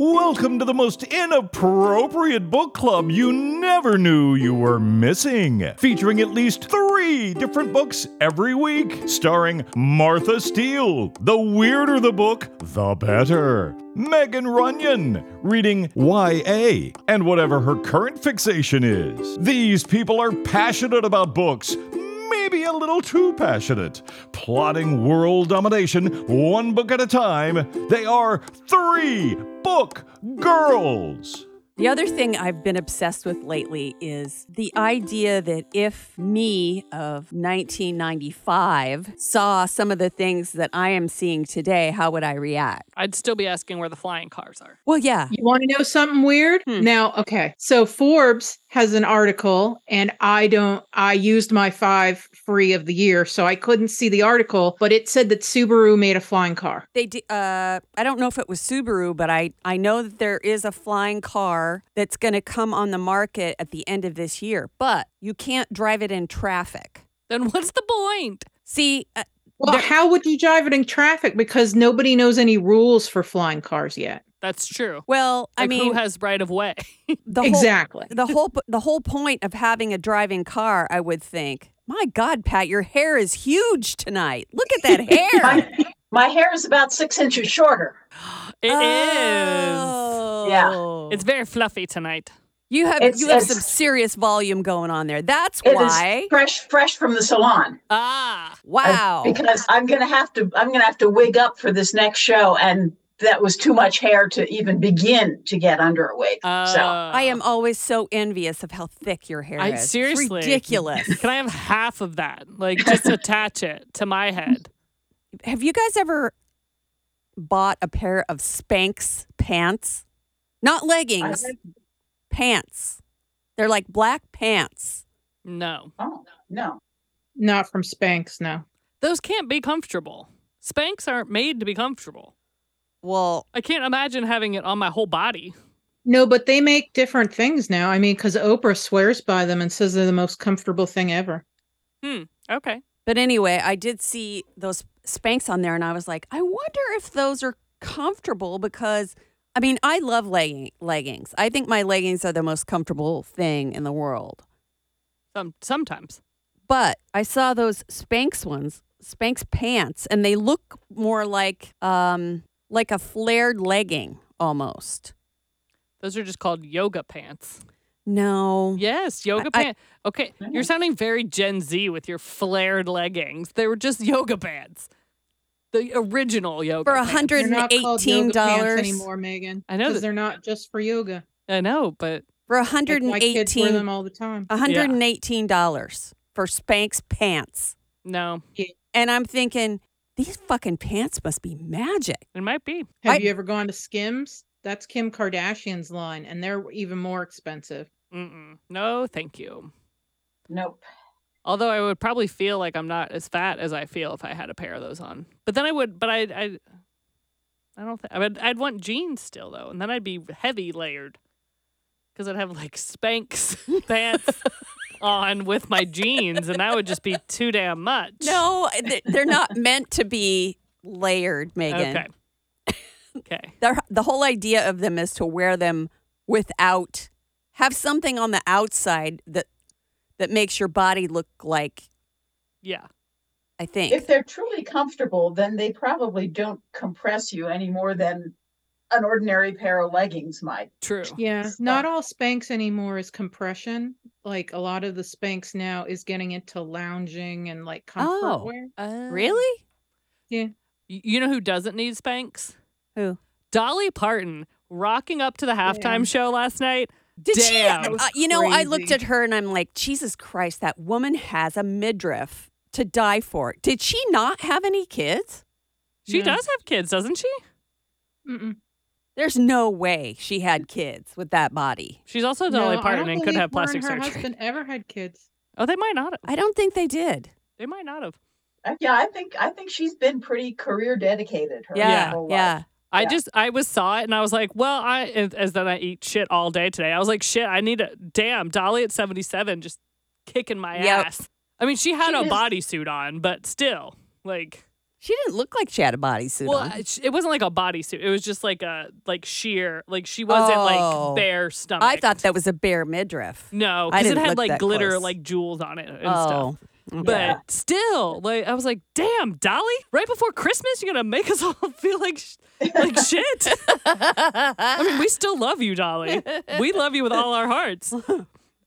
Welcome to the most inappropriate book club you never knew you were missing. Featuring at least three different books every week, starring Martha Steele. The weirder the book, the better. Megan Runyon, reading YA, and whatever her current fixation is. These people are passionate about books maybe a little too passionate. Plotting world domination one book at a time, they are three book girls. The other thing I've been obsessed with lately is the idea that if me of 1995 saw some of the things that I am seeing today, how would I react? I'd still be asking where the flying cars are. Well, yeah. You want to know something weird? Hmm. Now, okay. So Forbes has an article and I don't I used my 5 free of the year, so I couldn't see the article, but it said that Subaru made a flying car. They d- uh I don't know if it was Subaru, but I I know that there is a flying car that's going to come on the market at the end of this year, but you can't drive it in traffic. Then what's the point? See, uh, Well, There- how would you drive it in traffic because nobody knows any rules for flying cars yet? That's true. well, I mean who has right of way? the whole exactly. the whole the whole point of having a driving car, I would think. My God, Pat, your hair is huge tonight. Look at that hair. My, my hair is about six inches shorter. It is. Oh. yeah! It's very fluffy tonight. you have it's- you have some serious volume going on there. That's It is why. fresh, fresh from the salon. Ah, Uh, Wow. because I'm gonna have to, I'm gonna have to wig up for this next show, and that was too much hair to even begin to get under a wig. uh, so I am always so envious of how thick your hair I- is. It's seriously. ridiculous. Can I have half of that? Like, just attach it to my head. have you guys ever bought a pair of Spanx pants? Not leggings, pants. They're like black pants. No, oh no, Not from Spanx, no. those can't be comfortable. Spanx aren't made to be comfortable. Well, I can't imagine having it on my whole body. No, but they make different things now. I mean, because Oprah swears by them and says they're the most comfortable thing ever. Hmm. Okay. But anyway, I did see those Spanx on there and I was like, I wonder if those are comfortable because I mean, I love legging, leggings. I think my leggings are the most comfortable thing in the world. Some sometimes. But I saw those Spanx ones, Spanx pants, and they look more like um like a flared legging almost. Those are just called yoga pants. No. Yes, yoga I- pants. Okay, you're sounding very Gen Z with your flared leggings. They were just yoga pants. The original yoga For pants. hundred- They're not called yoga $118. pants anymore, Megan. I know 'cause that- they're not just for yoga. I know, but For a Like, my kids wear them all the time. hundred and eighteen dollars for Spanx pants. no, And I'm thinking, these fucking pants must be magic. it might be. Have I- you ever gone to Skims? That's Kim Kardashian's line, and they're even more expensive. Mm-mm. No, thank you. nope. Although I would probably feel like I'm not as fat as I feel if I had a pair of those on. But then I would. But I. I. I don't think I would. I'd want jeans still though, and then I'd be heavy layered, because I'd have like Spanx pants on with my jeans, and that would just be too damn much. No, they're not meant to be layered, Megan. Okay. Okay. The, the whole idea of them is to wear them without, have something on the outside that that makes your body look like, Yeah. I think. If they're truly comfortable, then they probably don't compress you any more than an ordinary pair of leggings might. True. Yeah, Stuff. not all Spanx anymore is compression. Like a lot of the Spanx now is getting into lounging and like comfort Oh. wear. really? Yeah. You know who doesn't need Spanx? Who? Dolly Parton rocking up to the halftime Damn. show last night. Did Damn. she? Uh, you know, I looked at her and I'm like, Jesus Christ, that woman has a midriff to die for. Did she not have any kids? She No. does have kids, doesn't she? Mm-mm. There's no way she had kids with that body. She's also No, Dolly I Parton and could have plastic and her surgery. husband ever had kids. Oh, they might not have. I don't think they did. They might not have. Yeah, I think I think she's been pretty career dedicated. Her Yeah, whole life. yeah. I Yeah. just I was saw it and I was like, well, I as, as then I eat shit all day today. I was like, shit, I need a damn Dolly at seventy seven just kicking my Yep. ass. I mean, she had She a is- bodysuit on, but still, like, She didn't look like she had a bodysuit Well, on. Uh, it it wasn't like a bodysuit. It was just like a like sheer. Like she wasn't Oh. like bare stomach. I thought that was a bare midriff. no, I because it didn't had like glitter, close. like jewels on it and oh, stuff. Oh, But still, like I was like, "Damn, Dolly! Right before Christmas, you're gonna make us all feel like sh- like shit." I mean, we still love you, Dolly. We love you with all our hearts.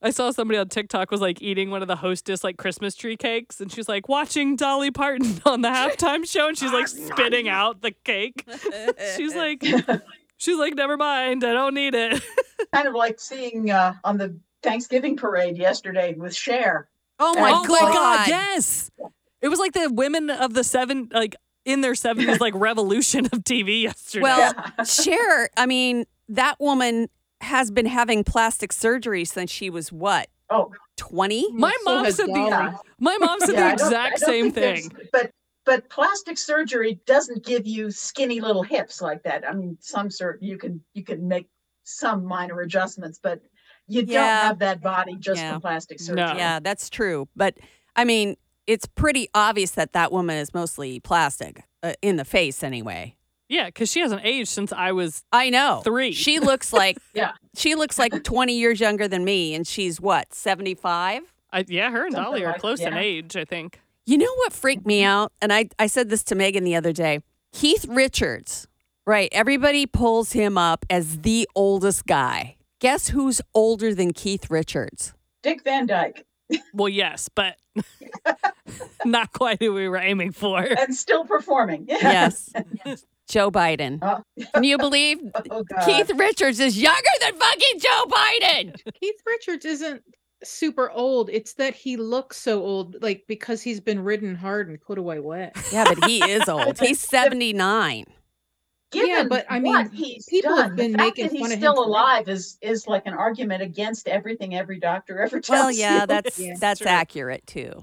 I saw somebody on TikTok was like eating one of the hostess like Christmas tree cakes, and she's like watching Dolly Parton on the halftime show, and she's like spitting out the cake. She's like, she's like, never mind, I don't need it. kind of like seeing uh, on the Thanksgiving parade yesterday with Cher. oh my oh god! my god, yes. It was like the women of the seven, like in their seventies, like revolution of TV yesterday. Well, Cher, I mean, that woman has been having plastic surgery since she was what, Oh, 20? my mom has said the Dolly. my mom said yeah, the exact same thing. But but plastic surgery doesn't give you skinny little hips like that. I mean, some sort you can you can make some minor adjustments, but you Yeah. don't have that body just Yeah. from plastic surgery. No. Yeah, that's true. But I mean, it's pretty obvious that that woman is mostly plastic uh, in the face anyway. Yeah, because she hasn't aged since I was. I know. Three. She looks like Yeah. She looks like 20 years younger than me and she's what, 75? Yeah, her and Something Dolly are like- close in age. I think. You know what freaked me out? And I, I said this to Megan the other day. Keith Richards, right? Everybody pulls him up as the oldest guy. Guess who's older than Keith Richards? Dick Van Dyke Well, yes, but not quite who we were aiming for. and still performing. Yes. Joe Biden. Oh. Can you believe Oh Keith Richards is younger than fucking Joe Biden? Keith Richards isn't super old. It's that he looks so old, like because he's been ridden hard and put away wet. Yeah, but he is old. He's 79. Given Yeah, but I mean, he's people have done, been the fact making that he's fun of him still alive is is like an argument against everything every doctor ever tells Well, yeah, you. that's Yeah. that's True. accurate too.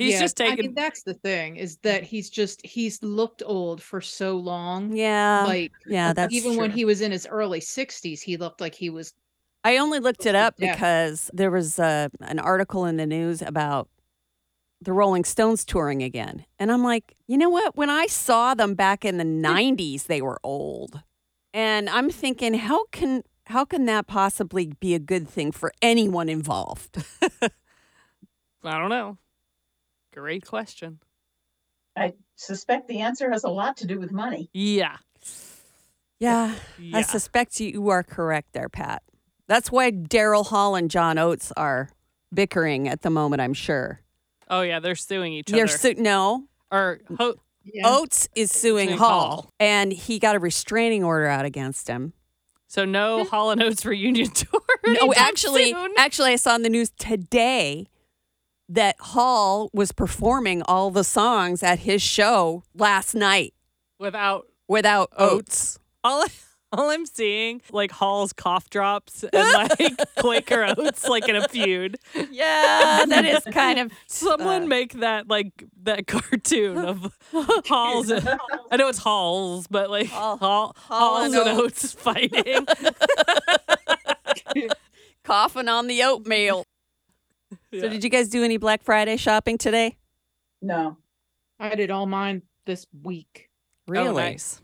He's Yeah, just I taking. mean, that's the thing is that he's just he's looked old for so long. Yeah. like yeah, that's even when he was in his early 60s, he looked like he was I only looked it up Yeah. because there was uh, an article in the news about the Rolling Stones touring again. And I'm like, you know what? When I saw them back in the 90s, they were old. And I'm thinking, how can how can that possibly be a good thing for anyone involved? I don't know. Great question. I suspect the answer has a lot to do with money. Yeah. Yeah, Yeah. I suspect you are correct there, Pat. That's why Daryl Hall and John Oates are bickering at the moment, I'm sure. oh yeah, they're suing each They're other. su- no, or ho- yeah. Oates is suing Suing Hall, Hall. and he got a restraining order out against him. so no Hall and Oates reunion tour. No, actually, soon? actually, I saw in the news today that Hall was performing all the songs at his show last night without without Oates. Oates. all. All I'm seeing, like Hall's cough drops and like Quaker Oats, like in a feud. Yeah, that is kind of Someone Uh. make that like that cartoon of Halls. And, I know it's Halls, but like Hall- Hall, Hall Halls and and Oates fighting. coughing on the oatmeal. Yeah. So, did you guys do any Black Friday shopping today? No. I did all mine this week. Really? Oh, nice.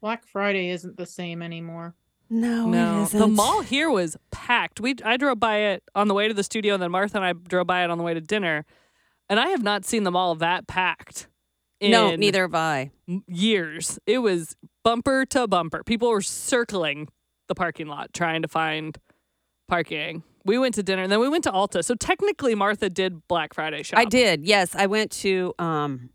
Black Friday isn't the same anymore. No, No, it the mall here was packed. We I drove by it on the way to the studio, and then Martha and I drove by it on the way to dinner, and I have not seen the mall that packed. In No, neither have I. m- years. It was bumper to bumper. People were circling the parking lot trying to find parking. We went to dinner, and then we went to Ulta. So technically, Martha did Black Friday shop. I did. Yes, I went to. um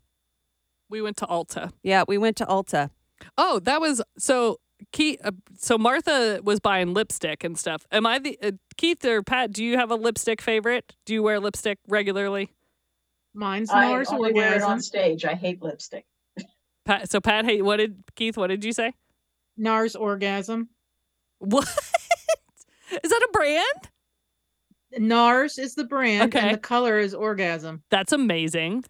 We went to Ulta. Yeah, we went to Ulta. Oh, that was so. Keith, uh, so Martha was buying lipstick and stuff. Am I the uh, Keith or Pat? Do you have a lipstick favorite? Do you wear lipstick regularly? Mine's I NARS only wear it Orgasm. on stage. I hate lipstick. Pat, so Pat, hey, what did Keith? What did you say? NARS Orgasm. What is that a brand? NARS is the brand Okay. and the color is Orgasm. That's amazing.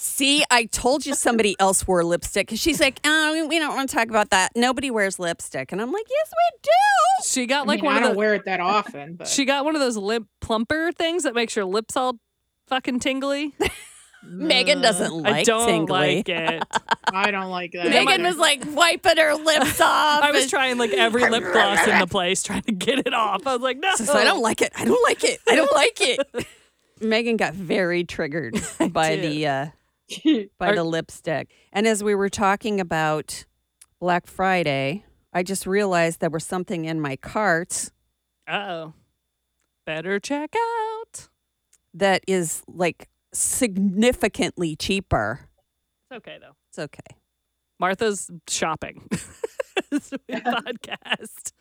See, I told you somebody else wore lipstick she's like, oh, we don't want to talk about that. Nobody wears lipstick. And I'm like, yes, we do. She got I like mean, one I don't the wear it that often, but she got one of those lip plumper things that makes your lips all fucking tingly. Megan doesn't Uh, like I don't tingly. like it. I don't like that. Megan was like wiping her lips off. I was and- trying like every lip gloss in the place, trying to get it off. I was like, no. So I don't like it. I don't like it. I don't like it. Megan got very triggered by did. the uh, by Are- the lipstick. And as we were talking about Black Friday, I just realized there was something in my cart Uh oh. Better check out. that is like significantly cheaper. It's okay though. It's okay. Martha's shopping. This week's podcast.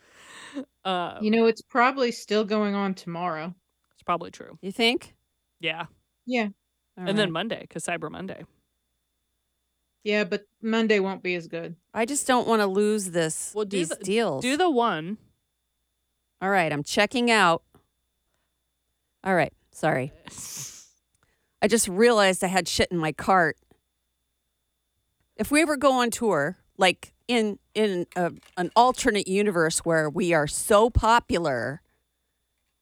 Uh, You know, it's probably still going on tomorrow. it's probably true. You think? Yeah. Yeah. All and then. Monday, because Cyber Monday. Yeah, but Monday won't be as good. I just don't want to lose this Well, do these the- deals. Do the one. All right, I'm checking out. All right, sorry. I just realized I had shit in my cart. If we ever go on tour, like in in a, an alternate universe where we are so popular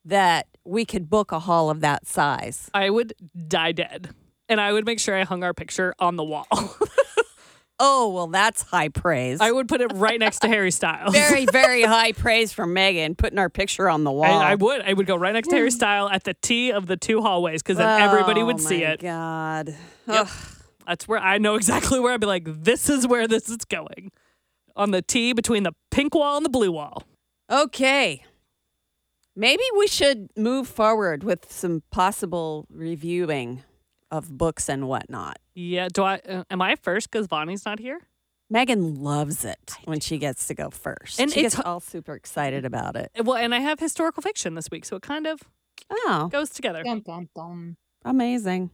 that we could book a hall of that size. I would die dead. And I would make sure I hung our picture on the wall. Oh, well, that's high praise. I would put it right next to Harry Styles. very, very high praise for Megan putting our picture on the wall. I, I would. I would go right next to Harry hmm. Styles at the T of the two hallways because then everybody would Oh, see my it. God. Yep. Ugh. That's where I know exactly where I'd be like, this is where this is going. On the T between the pink wall and the blue wall. Okay. Maybe we should move forward with some possible reviewing of books and whatnot. Yeah. Do I? Uh, am I first because Voni's not here? Megan loves it when she gets to go first. And she it's- gets all super excited about it. Uh, Well, and I have historical fiction this week, so it kind of Oh, goes together Dun, dun, dun. amazing.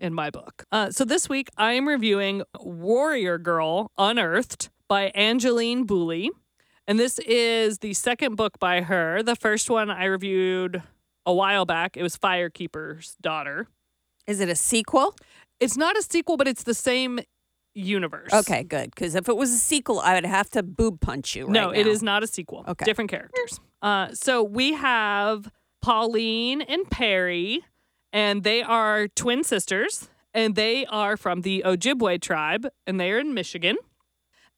in my book. Uh, so this week I am reviewing Warrior Girl Unearthed by Angeline Boulley. And this is the second book by her. The first one I reviewed a while back. It was Firekeeper's Daughter. Is it a sequel? It's not a sequel, but it's the same universe. Okay, good. Because if it was a sequel, I would have to boob punch you. No, right it now. is not a sequel. Okay. Different characters. Uh, so we have Pauline and Perry, and they are twin sisters, and they are from the Ojibwe tribe, and they are in Michigan.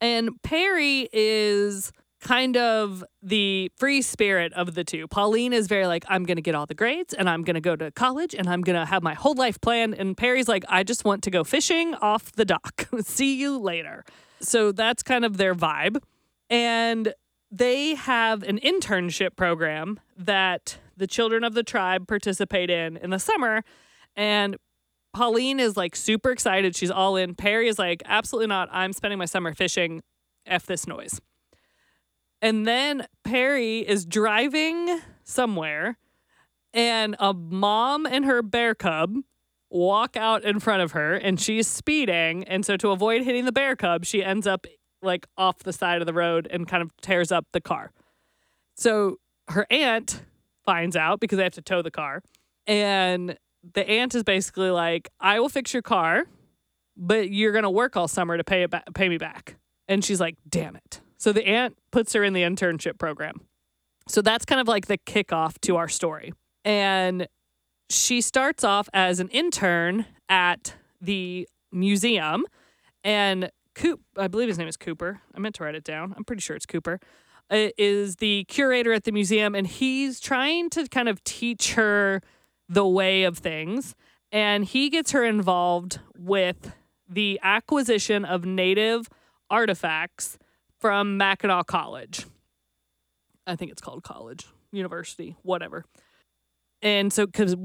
And Perry is kind of the free spirit of the two. Pauline is very like, I'm going to get all the grades and I'm going to go to college and I'm going to have my whole life planned. And Perry's like, I just want to go fishing off the dock. See you later. So that's kind of their vibe. And they have an internship program that the children of the tribe participate in in the summer. And Pauline is like super excited. She's all in. Perry is like, absolutely not. I'm spending my summer fishing. F this noise. And then Perry is driving somewhere, and a mom and her bear cub walk out in front of her, and she's speeding. And so, to avoid hitting the bear cub, she ends up like off the side of the road and kind of tears up the car. So, her aunt finds out because they have to tow the car. And the aunt is basically like, I will fix your car, but you're going to work all summer to pay it ba- pay me back. And she's like, damn it. So the aunt puts her in the internship program. So that's kind of like the kickoff to our story. And she starts off as an intern at the museum. And Coop, I believe his name is Cooper. I meant to write it down. I'm pretty sure it's Cooper. uh, Is the curator at the museum, and he's trying to kind of teach her the way of things. And he gets her involved with the acquisition of native artifacts from Mackinac College. I think it's called college, university, whatever. And so, because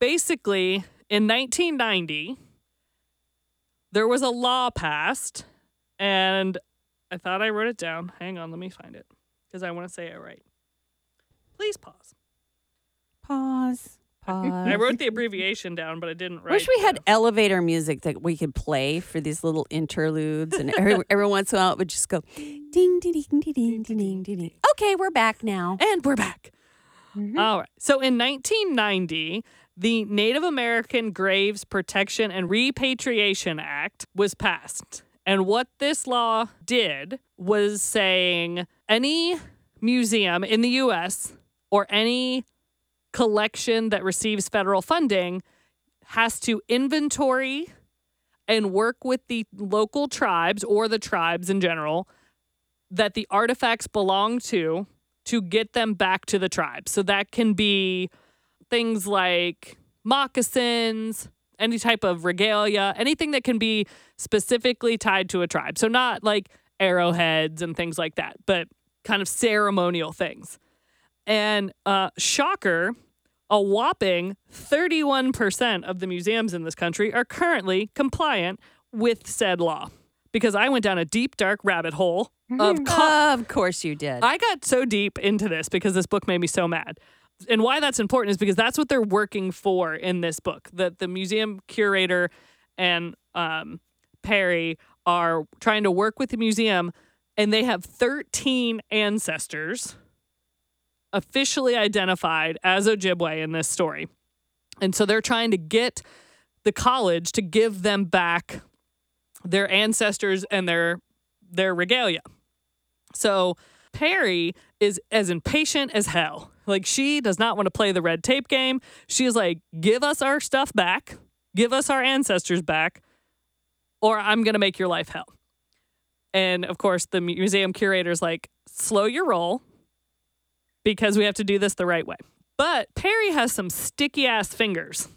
basically in 1990, there was a law passed, and I thought I wrote it down. Hang on, let me find it because I want to say it right. Please pause. Pause. I wrote the abbreviation down, but I didn't write. Wish we had the- elevator music that we could play for these little interludes, and every, every once in a while it would just go ding, ding, ding, ding, ding, ding, ding, ding. Okay, we're back now. And we're back. Mhm. All right. So in 1990, the Native American Graves Protection and Repatriation Act was passed. And what this law did was saying any museum in the US or any collection that receives federal funding has to inventory and work with the local tribes or the tribes in general that the artifacts belong to to get them back to the tribe. So that can be things like moccasins, any type of regalia, anything that can be specifically tied to a tribe. So not like arrowheads and things like that, but kind of ceremonial things. And uh, shocker, a whopping 31% of the museums in this country are currently compliant with said law. Because I went down a deep, dark rabbit hole of co- of course you did. I got so deep into this because this book made me so mad. And why that's important is because that's what they're working for in this book. That the museum curator and um, Perry are trying to work with the museum, and they have 13 ancestors officially identified as Ojibwe in this story. And so they're trying to get the college to give them back their ancestors and their their regalia. So Perry is as impatient as hell. Like she does not want to play the red tape game. She is like, give us our stuff back, give us our ancestors back, or I'm gonna make your life hell. And of course, the museum curator's like, slow your roll because we have to do this the right way. But Perry has some sticky ass fingers.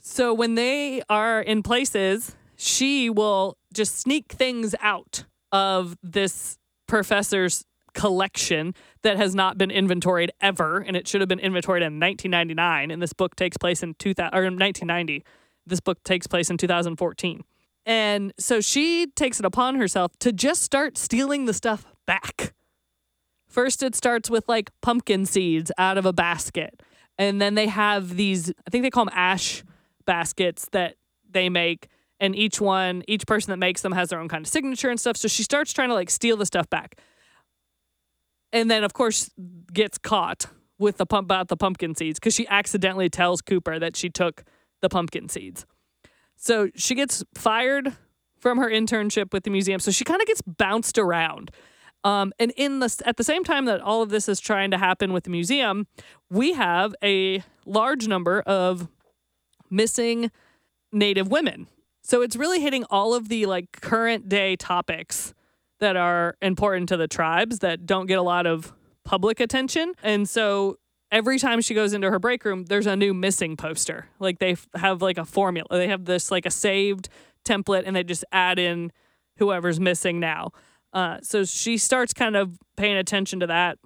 So when they are in places, she will just sneak things out of this professor's collection that has not been inventoried ever, and it should have been inventoried in 1999. And this book takes place in 2000 or 1990. This book takes place in 2014. And so she takes it upon herself to just start stealing the stuff back. First, it starts with like pumpkin seeds out of a basket. And then they have these, I think they call them ash baskets that they make. And each one, each person that makes them has their own kind of signature and stuff. So she starts trying to like steal the stuff back. And then, of course, gets caught with the pump about the pumpkin seeds because she accidentally tells Cooper that she took the pumpkin seeds. So she gets fired from her internship with the museum. So she kind of gets bounced around. Um, and in the at the same time that all of this is trying to happen with the museum, we have a large number of missing Native women. So it's really hitting all of the like current day topics that are important to the tribes that don't get a lot of public attention. And so every time she goes into her break room, there's a new missing poster. Like they have like a formula. They have this like a saved template and they just add in whoever's missing now. Uh, so she starts kind of paying attention to that.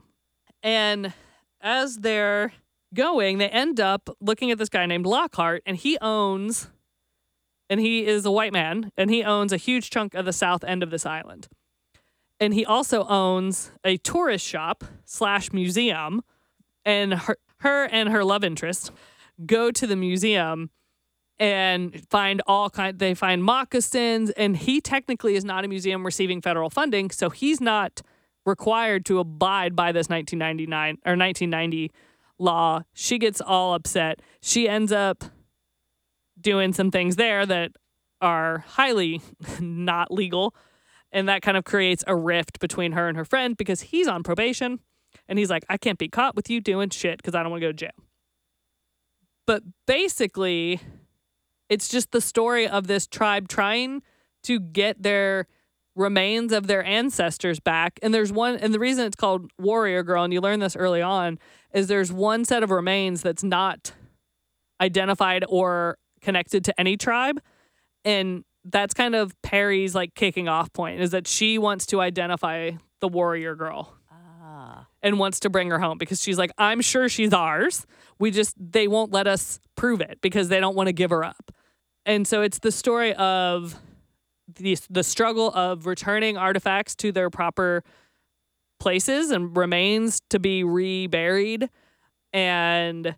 And as they're going, they end up looking at this guy named Lockhart, and he owns, and he is a white man, and he owns a huge chunk of the south end of this island. And he also owns a tourist shop slash museum, and her, her and her love interest go to the museum and find all kind they find moccasins and he technically is not a museum receiving federal funding so he's not required to abide by this 1999 or 1990 law. She gets all upset. She ends up doing some things there that are highly not legal and that kind of creates a rift between her and her friend because he's on probation and he's like i can't be caught with you doing shit because i don't want to go to jail. But basically it's just the story of this tribe trying to get their remains of their ancestors back. And there's one, and the reason it's called Warrior Girl, and you learn this early on, is there's one set of remains that's not identified or connected to any tribe. And that's kind of Perry's like kicking off point is that she wants to identify the warrior girl ah. and wants to bring her home because she's like, I'm sure she's ours. We just, they won't let us prove it because they don't want to give her up. And so it's the story of the, the struggle of returning artifacts to their proper places and remains to be reburied and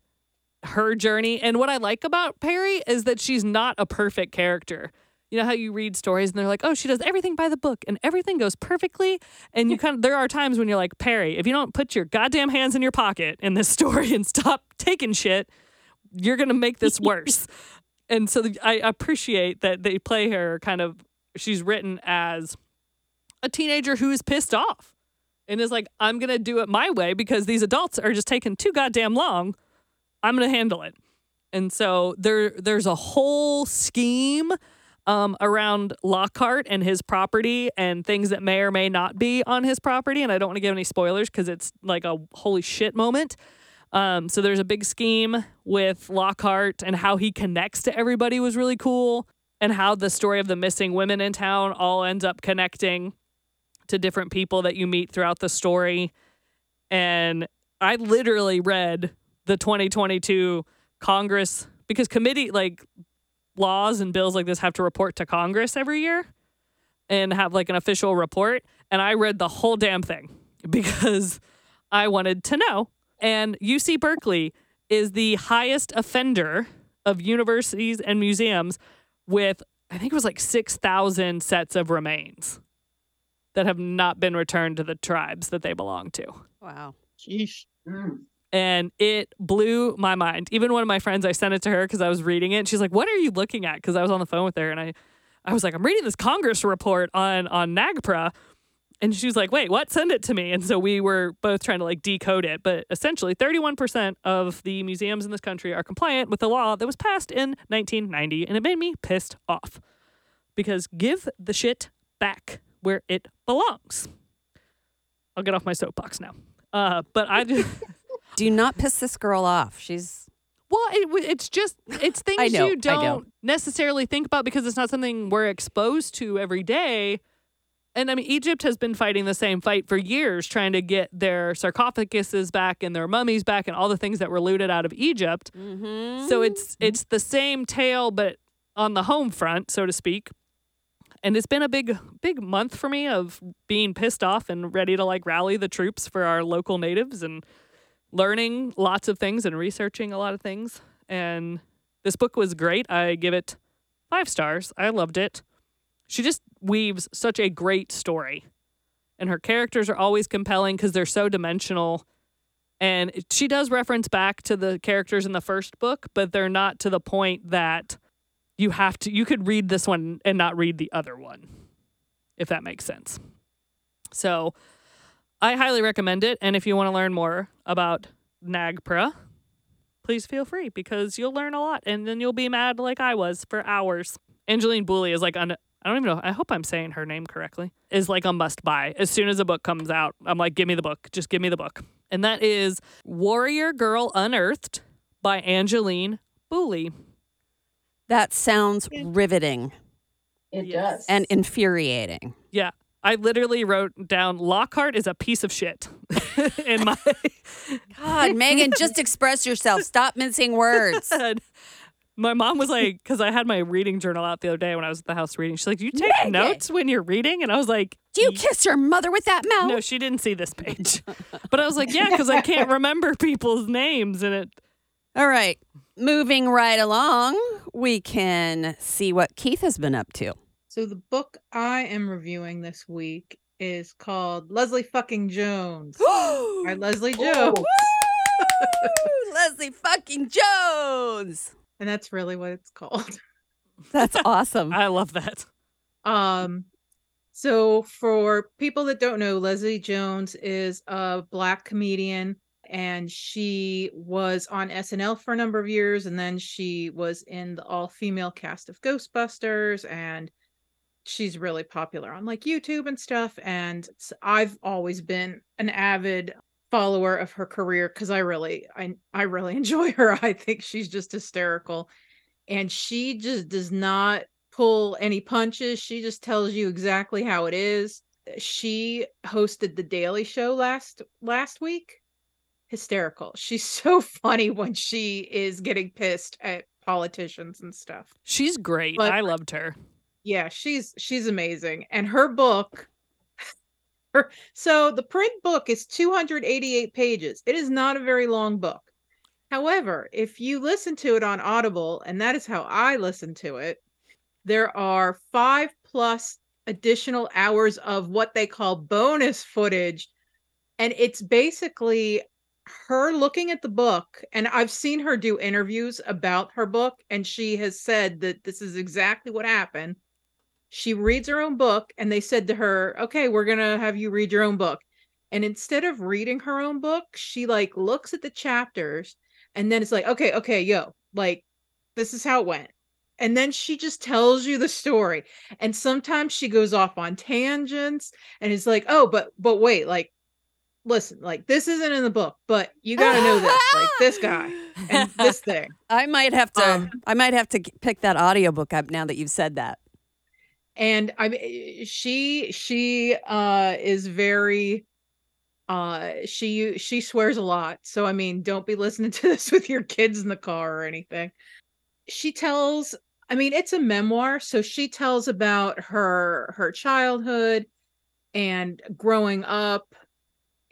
her journey. And what I like about Perry is that she's not a perfect character. You know how you read stories and they're like, oh, she does everything by the book and everything goes perfectly. And you kind of, there are times when you're like, Perry, if you don't put your goddamn hands in your pocket in this story and stop taking shit, you're going to make this worse. And so I appreciate that they play her kind of, she's written as a teenager who is pissed off and is like, I'm going to do it my way because these adults are just taking too goddamn long. I'm going to handle it. And so there there's a whole scheme um, around Lockhart and his property and things that may or may not be on his property. And I don't want to give any spoilers because it's like a holy shit moment. Um, so there's a big scheme with Lockhart and how he connects to everybody was really cool, and how the story of the missing women in town all ends up connecting to different people that you meet throughout the story. And I literally read the 2022 Congress because committee like laws and bills like this have to report to Congress every year and have like an official report. And I read the whole damn thing because I wanted to know. And UC Berkeley is the highest offender of universities and museums with, I think it was like 6,000 sets of remains that have not been returned to the tribes that they belong to Wow. Sheesh. Mm. and it blew my mind. Even one of my friends, I sent it to her because I was reading it. And she's like, "What are you looking at?" Because I was on the phone with her, and I, I was like, "I'm reading this Congress report on on NAGPRA," and she was like, "Wait, what? Send it to me." And so we were both trying to like decode it. But essentially, 31 percent of the museums in this country are compliant with the law that was passed in 1990, and it made me pissed off because give the shit back where it belongs. I'll get off my soapbox now. Uh, but I just. Do not piss this girl off. She's Well, it, it's just it's things know, you don't necessarily think about because it's not something we're exposed to every day. And I mean, Egypt has been fighting the same fight for years, trying to get their sarcophaguses back and their mummies back and all the things that were looted out of Egypt. mm-hmm. So it's it's the same tale, but on the home front, so to speak. And it's been a big big month for me of being pissed off and ready to like rally the troops for our local natives and learning lots of things and researching a lot of things. And this book was great. I give it five stars. I loved it. She just weaves such a great story. And her characters are always compelling because they're so dimensional. And she does reference back to the characters in the first book, but they're not to the point that you have to, you could read this one and not read the other one, if that makes sense. So I highly recommend it. And if you want to learn more about NAGPRA, please feel free because you'll learn a lot and then you'll be mad like I was for hours. Angeline Boulley is like on I don't even know. I hope I'm saying her name correctly. Is like a must buy. As soon as a book comes out, I'm like, give me the book. Just give me the book. And that is Warrior Girl Unearthed by Angeline Boulley. that sounds riveting It Yes. does. and infuriating. Yeah. I literally wrote down Lockhart is a piece of shit in my God, Megan, just express yourself. Stop mincing words. Head. My mom was like, because I had my reading journal out the other day when I was at the house reading. She's like, "You take Megan! notes when you're reading?" And I was like, Do you "Ye- kiss your mother with that mouth? No, she didn't see this page. but I was like, "Yeah," because I can't remember people's names, and it. All right. Moving right along, we can see what Keith has been up to. So the book I am reviewing this week is called Leslie fucking Jones by Leslie Jones. Oh, Woo! Leslie fucking Jones. And that's really what it's called. That's awesome. I love that. Um so for people that don't know, Leslie Jones is a black comedian and she was on SNL for a number of years and then she was in the all-female cast of Ghostbusters and she's really popular on like YouTube and stuff and I've always been an avid follower of her career cuz I really I I really enjoy her. I think she's just hysterical and she just does not pull any punches. She just tells you exactly how it is. She hosted the Daily Show last last week. Hysterical. She's so funny when she is getting pissed at politicians and stuff. She's great. But- I loved her. Yeah, she's she's amazing. And her book so the print book is 288 pages. It is not a very long book. However, if you listen to it on Audible, and that is how I listen to it, there are five plus additional hours of what they call bonus footage. And it's basically her looking at the book. And I've seen her do interviews about her book, and she has said that this is exactly what happened. She reads her own book, and they said to her, Okay, we're going to have you read your own book. And instead of reading her own book, she like looks at the chapters and then it's like, okay, okay, yo, like this is how it went and then she just tells you the story and sometimes she goes off on tangents and is like oh but but wait like listen like this isn't in the book but you gotta know this like this guy and this thing I might have to. Um, I might have to pick that audiobook up now that you've said that. And i she she uh is very uh she she swears a lot. So i mean don't be listening to this with your kids in the car or anything. She tells i mean it's a memoir so she tells about her her childhood and growing up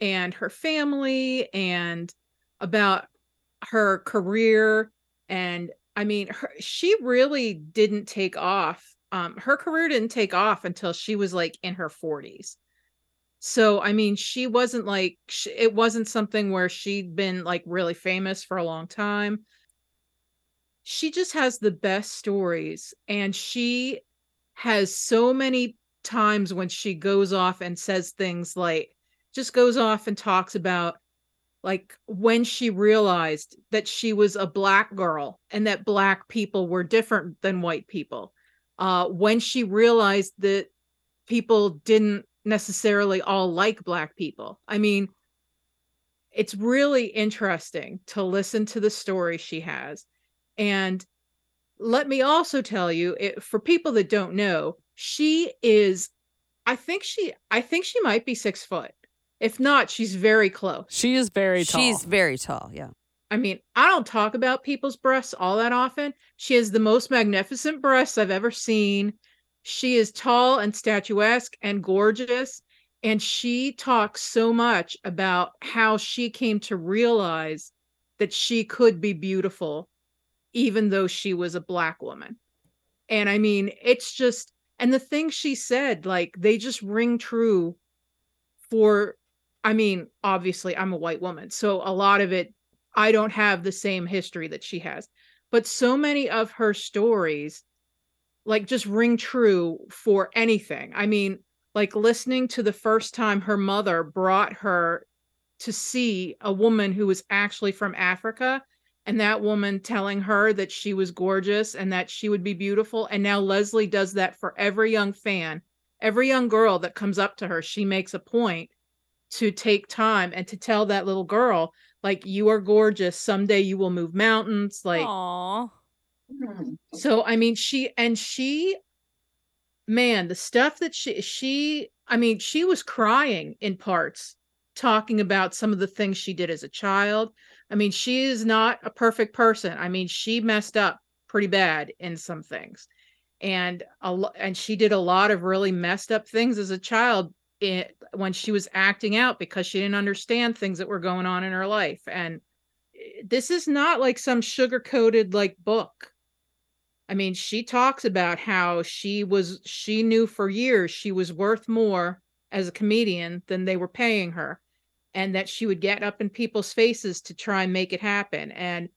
and her family and about her career. And i mean her, she really didn't take off um her career didn't take off until she was like in her 40s so i mean she wasn't like sh- it wasn't something where she'd been like really famous for a long time. She just has the best stories and she has so many times when she goes off and says things like just goes off and talks about like when she realized that she was a black girl and that black people were different than white people uh when she realized that people didn't necessarily all like black people i mean it's really interesting to listen to the story she has and let me also tell you it, for people that don't know she is i think she i think she might be six foot if not she's very close She is very tall. She's very tall. Yeah. I mean, I don't talk about people's breasts all that often. She has the most magnificent breasts I've ever seen. She is tall and statuesque and gorgeous. And she talks so much about how she came to realize that she could be beautiful, even though she was a black woman. And I mean, it's just, and the things she said, like, they just ring true for, I mean, obviously, I'm a white woman. So a lot of it I don't have the same history that she has. But so many of her stories like just ring true for anything. I mean, like listening to the first time her mother brought her to see a woman who was actually from Africa and that woman telling her that she was gorgeous and that she would be beautiful and now Leslie does that for every young fan. Every young girl that comes up to her, she makes a point to take time and to tell that little girl like you are gorgeous someday you will move mountains like Aw. Hmm. so i mean she and she man the stuff that she she i mean she was crying in parts talking about some of the things she did as a child i mean she is not a perfect person i mean she messed up pretty bad in some things and a lo- and she did a lot of really messed up things as a child it, when she was acting out because she didn't understand things that were going on in her life and eh, this is not like some sugar coated like book. I mean she talks about how she was she knew for years she was worth more as a comedian than they were paying her and that she would get up in people's faces to try and make it happen and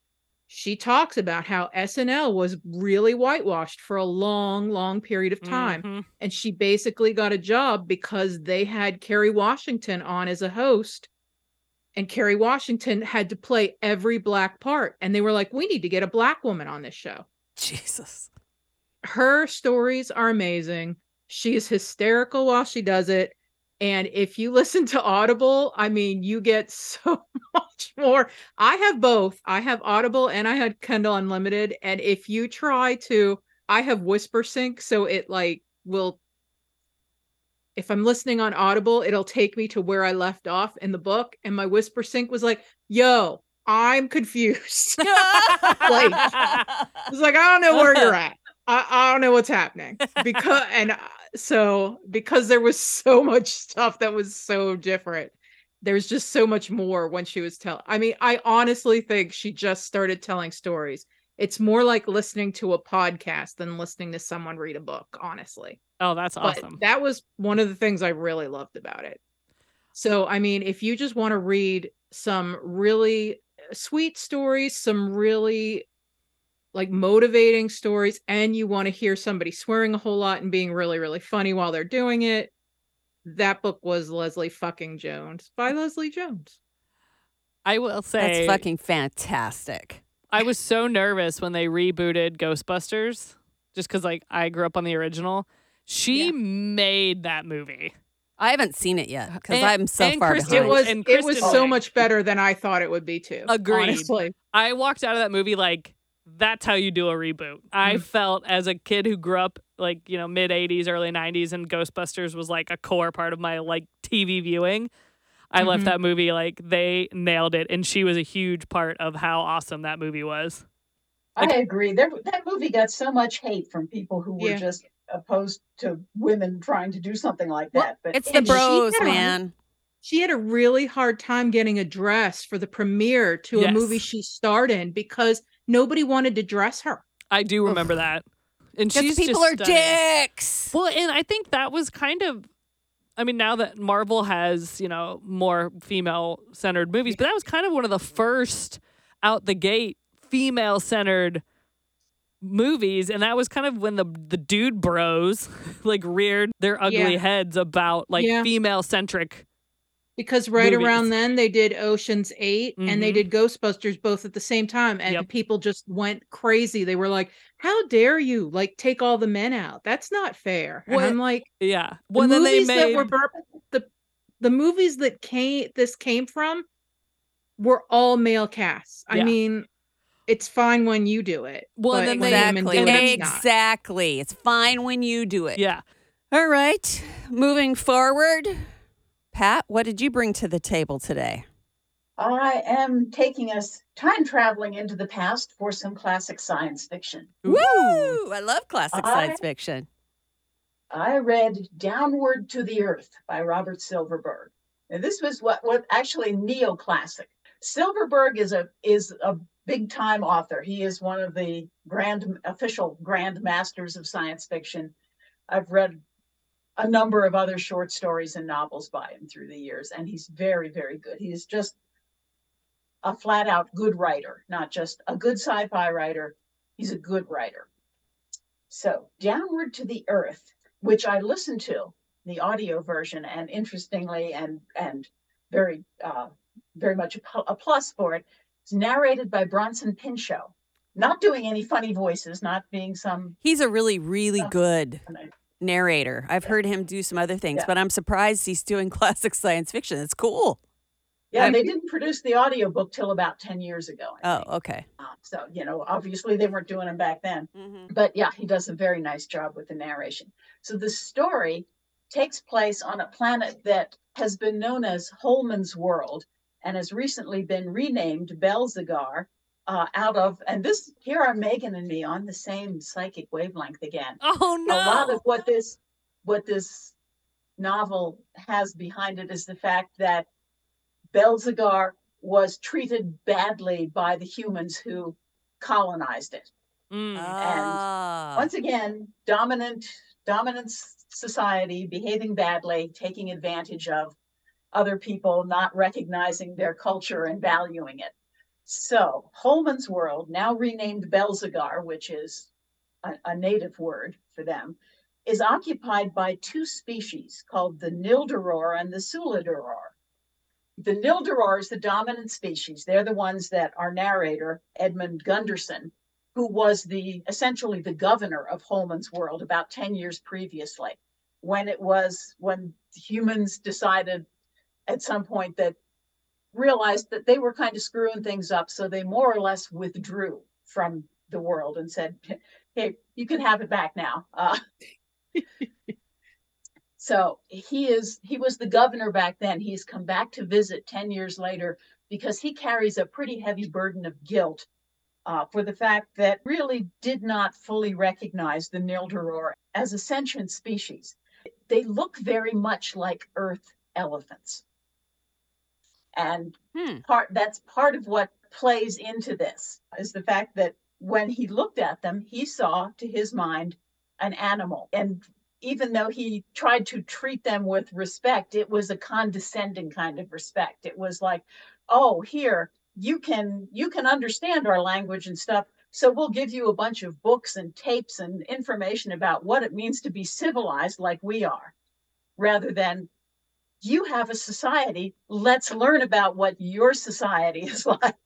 she talks about how SNL was really whitewashed for a long long period of time Mhm. and she basically got a job because they had Kerry Washington on as a host and Kerry Washington had to play every black part and they were like we need to get a black woman on this show. Jesus. Her stories are amazing. She is hysterical while she does it and if you listen to Audible, I mean you get so much more. I have both. I have Audible and I had Kindle Unlimited and if you try to I have Whispersync so it like will if I'm listening on Audible, it'll take me to where I left off in the book. And my whisper sync was like, yo, I'm confused. like, was like, I don't know where you're at. I, I don't know what's happening. Because and uh, so because there was so much stuff that was so different. There's just so much more when she was telling. I mean, I honestly think she just started telling stories. It's more like listening to a podcast than listening to someone read a book, honestly Oh, that's but awesome. that was one of the things I really loved about it. So, I mean, if you just want to read some really uh, sweet stories, some really like motivating stories, and you want to hear somebody swearing a whole lot and being really, really funny while they're doing it, that book was Leslie fucking Jones by Leslie Jones. I will say That's fucking fantastic. I was so nervous when they rebooted Ghostbusters, just because like I grew up on the original. She Yeah. made that movie. I haven't seen it yet because I'm so and far Kristen It behind. was And it was so much better than I thought it would be too. Agreed. Honestly. I walked out of that movie like that's how you do a reboot. I Mm. felt as a kid who grew up like, you know, mid 80s, early 90s and Ghostbusters was like a core part of my like TV viewing. I left Mhm. that movie like they nailed it and she was a huge part of how awesome that movie was. I agree. There, that movie got so much hate from people who were Yeah. just opposed to women trying to do something like Well, that. But it's the and she- bros, man. She had a really hard time getting a dress for the premiere to a movie she starred in because nobody wanted to dress her. I do remember that. And Because she's people just are stunning. dicks. Well, and I think that was kind of I mean, now that Marvel has, you know, more female centered movies, but that was kind of one of the first out the gate female centered movies. And that was kind of when the the dude bros like reared their ugly Yeah. heads about like Yeah. female centric. Because right Movies. around then they did Ocean's 8 and they Mhm. did Ghostbusters both at the same time and Yep. people just went crazy. They were like, "How dare you like take all the men out? That's not fair." And I'm like, Yeah. the Well, they movies that were bur- the the movies that came this came from were all male casts. I mean, it's fine when you do it. Well, then Exactly. it, it's. Exactly. It's fine when you do it. yeah. All right. Moving forward. Pat, what did you bring to the table today? I am taking us time traveling into the past for some classic science fiction. Woo! I love classic I- science fiction. I read Downward to the Earth by Robert Silverberg. And this was what, what actually neoclassic. Silverberg is a is a big time author. He is one of the grand official grand masters of science fiction. I've read a number of other short stories and novels by him through the years, and he's very, very good. He is just a flat out good writer, not just a good sci-fi writer. He's a good writer. So, Downward to the Earth, which I listened to the audio version, and interestingly, and and very uh, very much a, plus for it, is narrated by Bronson Pinchot, not doing any funny voices, not being some. He's a really, really Oh. good narrator. I've heard him do some other things, Yeah. but I'm surprised he's doing classic science fiction. It's cool. Yeah, they didn't produce the audiobook till about ten years ago. I Oh, think. okay. Uh, so you know, obviously they weren't doing them back then. Mm-hmm. but yeah, he does a very nice job with the narration. So the story takes place on a planet that has been known as Holman's World and has recently been renamed Belzagor. Uh, out of and this here are Megan and me on the same psychic wavelength again. Oh no. A lot of what this what this novel has behind it is the fact that Belzagor was treated badly by the humans who colonized it Mm. Ah. once again dominant dominant society behaving badly taking advantage of other people not recognizing their culture and valuing it so holman's world now renamed belzagor which is a, a native word for them is occupied by two species called the nildoror and the sulidoror the nildoror is the dominant species. They're the ones that our narrator edmund gundersen who was the essentially the governor of Holman's world about 10 years previously, when it was when humans decided at some point that realized that they were kind of screwing things up. So they more or less withdrew from the world and said, hey, you can have it back now. Uh, so he is he was the governor back then. He's come back to visit 10 years later because he carries a pretty heavy burden of guilt uh, for the fact that really did not fully recognize the Nildoror as a sentient species. They look very much like Earth elephants. And Hmm. part that's part of what plays into this is the fact that when he looked at them, he saw to his mind an animal. And even though he tried to treat them with respect, it was a condescending kind of respect. It was like, oh, here, you can you can understand our language and stuff so we'll give you a bunch of books and tapes and information about what it means to be civilized like we are rather than you have a society let's learn about what your society is like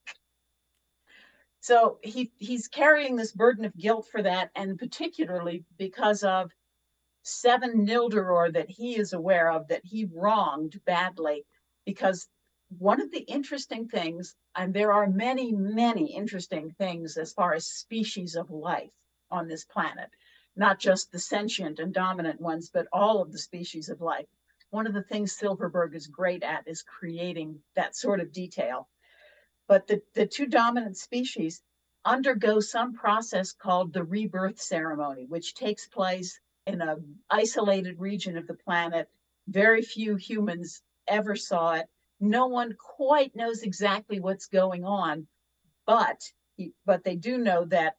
So he he's carrying this burden of guilt for that, and particularly because of seven Nildoror that he is aware of that he wronged badly. Because one of the interesting things, and there are many, many interesting things as far as species of life on this planet, not just the sentient and dominant ones, but all of the species of life. One of the things Silverberg is great at is creating that sort of detail. But the, the two dominant species undergo some process called the rebirth ceremony, which takes place in a isolated region of the planet. Very few humans ever saw it. No one quite knows exactly what's going on, but but they do know that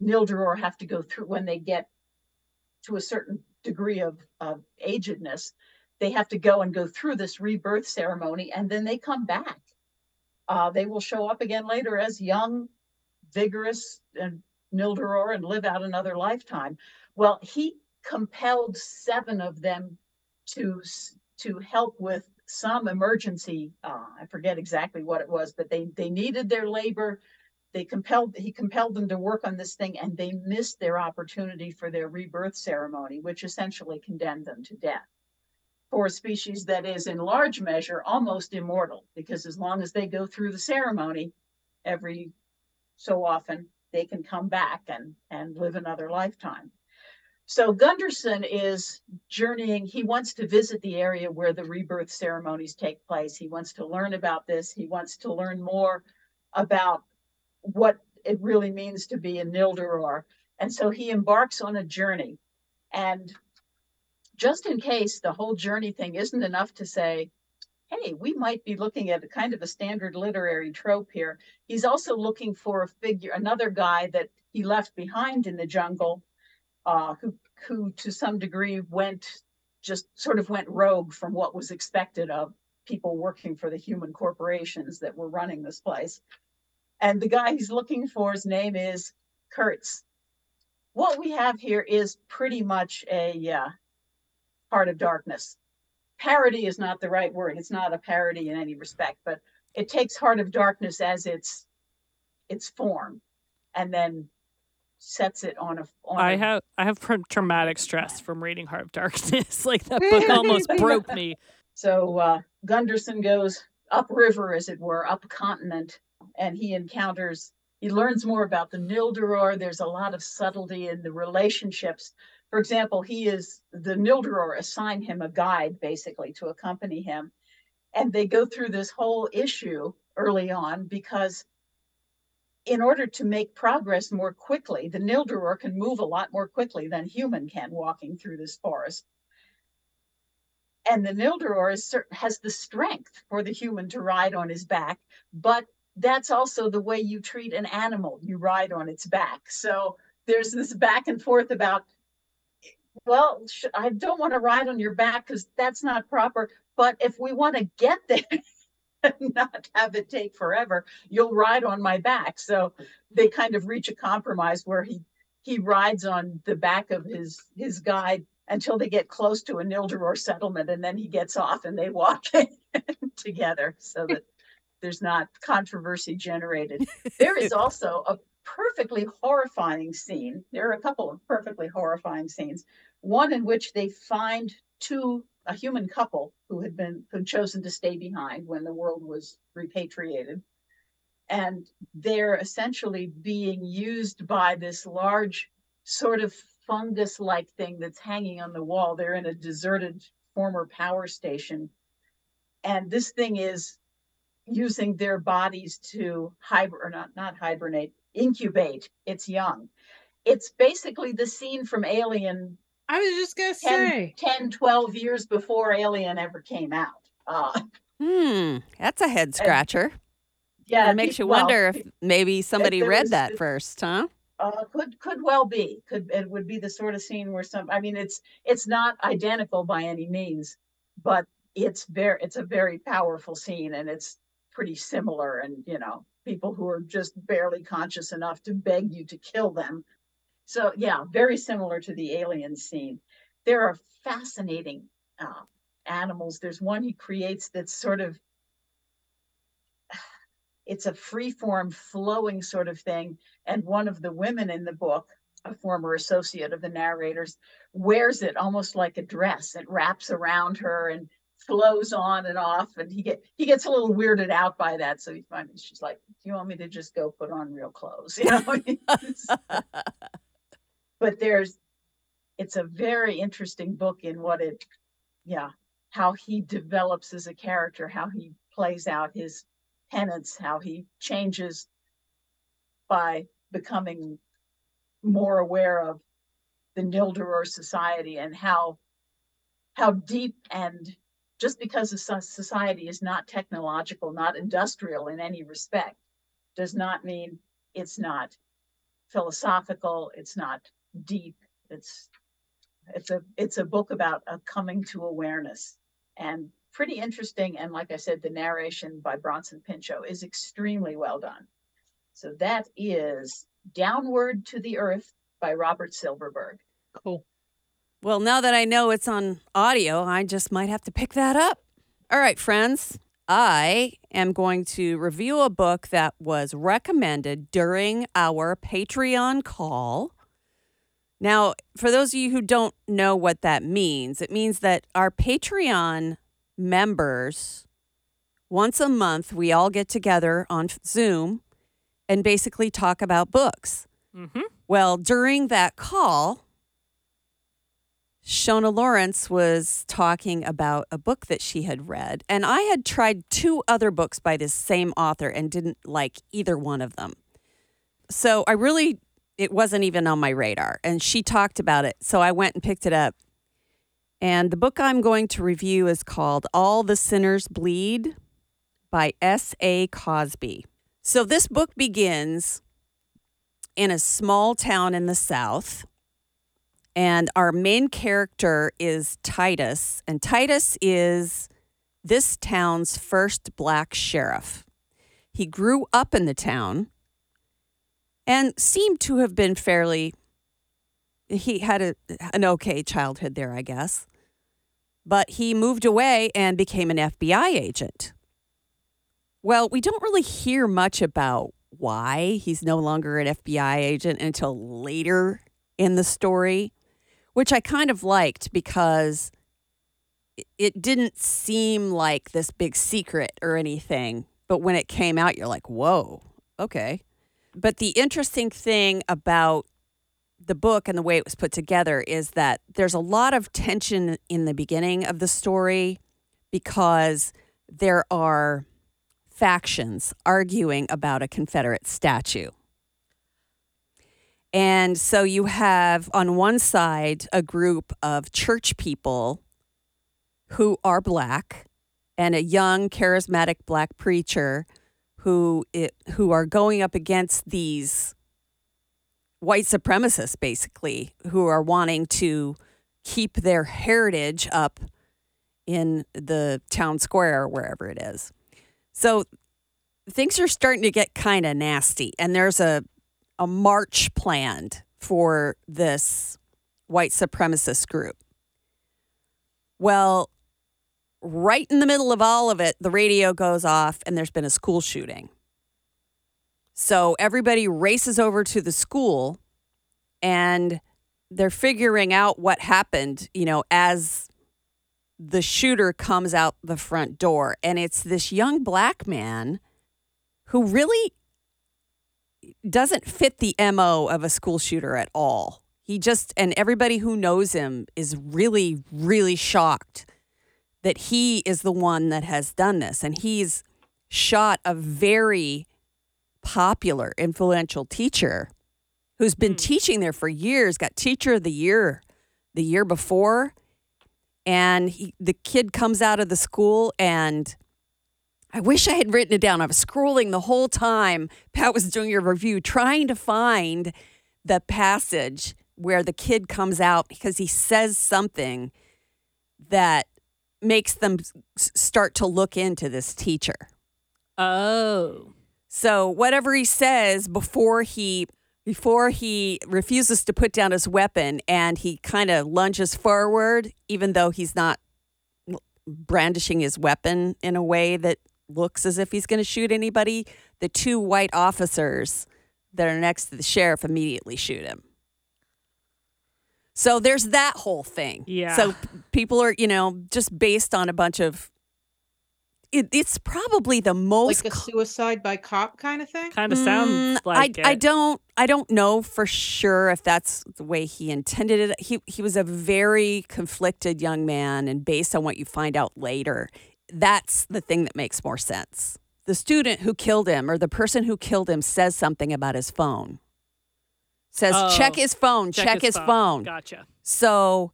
Nildoror have to go through when they get to a certain degree of, of agedness, they have to go and go through this rebirth ceremony and then they come back uh, they will show up again later as young, vigorous, and Nildoror and live out another lifetime. Well, he compelled seven of them to to help with some emergency. Uh, I forget exactly what it was, but they they needed their labor. They compelled he compelled them to work on this thing, and they missed their opportunity for their rebirth ceremony, which essentially condemned them to death for a species that is in large measure almost immortal because as long as they go through the ceremony every so often they can come back and and live another lifetime. So gundersen is journeying he wants to visit the area where the rebirth ceremonies take place. He wants to learn about this. He wants to learn more about what it really means to be a nildoror and so he embarks on a journey and just in case the whole journey thing isn't enough to say, hey, we might be looking at a kind of a standard literary trope here. He's also looking for a figure, another guy that he left behind in the jungle, uh, who who to some degree went just sort of went rogue from what was expected of people working for the human corporations that were running this place. And the guy he's looking for, his name is Kurtz. What we have here is pretty much a uh, Heart of Darkness. Parody is not the right word. It's not a parody in any respect, but it takes Heart of Darkness as its its form, and then sets it on a. On I a, have I have traumatic stress from reading Heart of Darkness. like that book almost broke me. So uh, Gundersen goes upriver, as it were, up continent, and he encounters. He learns more about the Nildoror. There's a lot of subtlety in the relationships for example, he is the Nildoror assign him a guide basically to accompany him. And they go through this whole issue early on because in order to make progress more quickly, the Nildoror can move a lot more quickly than human can walking through this forest. And the Nildoror has the strength for the human to ride on his back, but that's also the way you treat an animal. You ride on its back. So there's this back and forth about well, I don't want to ride on your back because that's not proper. But if we want to get there and not have it take forever, you'll ride on my back. So they kind of reach a compromise where he he rides on the back of his his guide until they get close to a Nildoror settlement, and then he gets off and they walk together so that there's not controversy generated. There is also a perfectly horrifying scene. There are a couple of perfectly horrifying scenes. One in which they find two a human couple who had been who'd chosen to stay behind when the world was repatriated. And they're essentially being used by this large sort of fungus like thing that's hanging on the wall. They're in a deserted former power station. And this thing is using their bodies to hibernate, not, not hibernate, incubate its young. It's basically the scene from Alien. I was just going to 10, say 10, 12 years before Alien ever came out. Uh, hmm, that's a head scratcher. yeah, it makes you well, wonder if maybe somebody there read was- that first, huh? uh, could could well be. Could it would be the sort of scene where some. I mean, it's it's not identical by any means, but it's very it's a very powerful scene, and it's pretty similar. And you know, people who are just barely conscious enough to beg you to kill them. So yeah, very similar to the alien scene. There are fascinating uh, animals. There's one he creates that's sort of it's a free form flowing sort of thing and one of the women in the book a former associate of the narrators wears it almost like a dress it wraps around her and flows on and off and he get he gets a little weirded out by that so he finally she's like do you want me to just go put on real clothes you know but there's it's a very interesting book in what it yeah how he develops as a character how he plays out his penance how he changes by becoming more aware of the Nildoror society and how how deep and just because a society is not technological, not industrial in any respect, does not mean it's not philosophical, it's not deep. It's it's a it's a book about a coming to awareness and pretty interesting. And like I said, the narration by Bronson Pinchot is extremely well done. So that is Downward to the Earth by Robert Silverberg. Cool. Well, now that I know it's on audio, I just might have to pick that up. All right, friends. I am going to review a book that was recommended during our Patreon call. Now, for those of you who don't know what that means, it means that our Patreon members, once a month, we all get together on Zoom and basically talk about books. Mm-hmm. Well, during that call, Shona Lawrence was talking about a book that she had read, and I had tried two other books by this same author and didn't like either one of them. So I really, it wasn't even on my radar. And she talked about it. So I went and picked it up. And the book I'm going to review is called All the Sinners Bleed by S.A. Cosby. So this book begins in a small town in the South. And our main character is Titus. And Titus is this town's first black sheriff. He grew up in the town and seemed to have been fairly, he had a, an okay childhood there, I guess. But he moved away and became an FBI agent. Well, we don't really hear much about why he's no longer an FBI agent until later in the story, which I kind of liked because it didn't seem like this big secret or anything. But when it came out, you're like, whoa, okay. But the interesting thing about the book and the way it was put together is that there's a lot of tension in the beginning of the story because there are factions arguing about a Confederate statue. And so you have on one side a group of church people who are black and a young charismatic black preacher who it, who are going up against these white supremacists basically who are wanting to keep their heritage up in the town square or wherever it is. So things are starting to get kind of nasty, and there's a a march planned for this white supremacist group. Well, right in the middle of all of it, the radio goes off, and there's been a school shooting. So everybody races over to the school, and they're figuring out what happened, you know, as the shooter comes out the front door. And it's this young black man who really doesn't fit the MO of a school shooter at all. He just, and everybody who knows him is really, really shocked that he is the one that has done this. And he's shot a very popular, influential teacher who's been mm. teaching there for years, got teacher of the year the year before and he, the kid comes out of the school and I wish I had written it down. I was scrolling the whole time Pat was doing your review, trying to find the passage where the kid comes out because he says something that makes them start to look into this teacher. Oh. So, whatever he says before he before he refuses to put down his weapon and he kind of lunges forward, even though he's not brandishing his weapon in a way that looks as if he's going to shoot anybody. the two white officers that are next to the sheriff immediately shoot him. So there's that whole thing. Yeah. So people are, you know, just based on a bunch of. It, it's probably the most like a suicide by cop kind of thing. Kind of sounds Mm, like I, I don't I don't know for sure if that's the way he intended it. He he was a very conflicted young man and based on what you find out later, that's the thing that makes more sense. The student who killed him or the person who killed him says something about his phone. Says oh, check Oh, his phone, check, his, phone. Gotcha. So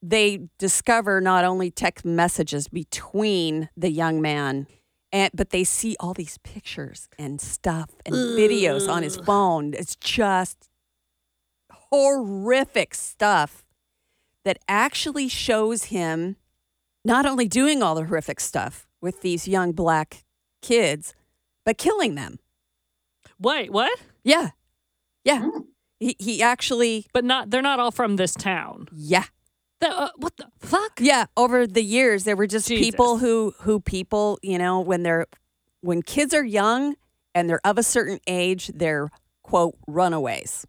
they discover not only text messages between the young man and but they see all these pictures and stuff and videos on his phone. It's just horrific stuff that actually shows him not only doing all the horrific stuff with these young black kids, but killing them. Wait, what? Yeah. Yeah. Mm. He he actually But not they're not all from this town. yeah. The, uh, what the fuck? Yeah, over the years there were just people who who people, you know, when they're when kids are young and they're of a certain age, they're quote runaways.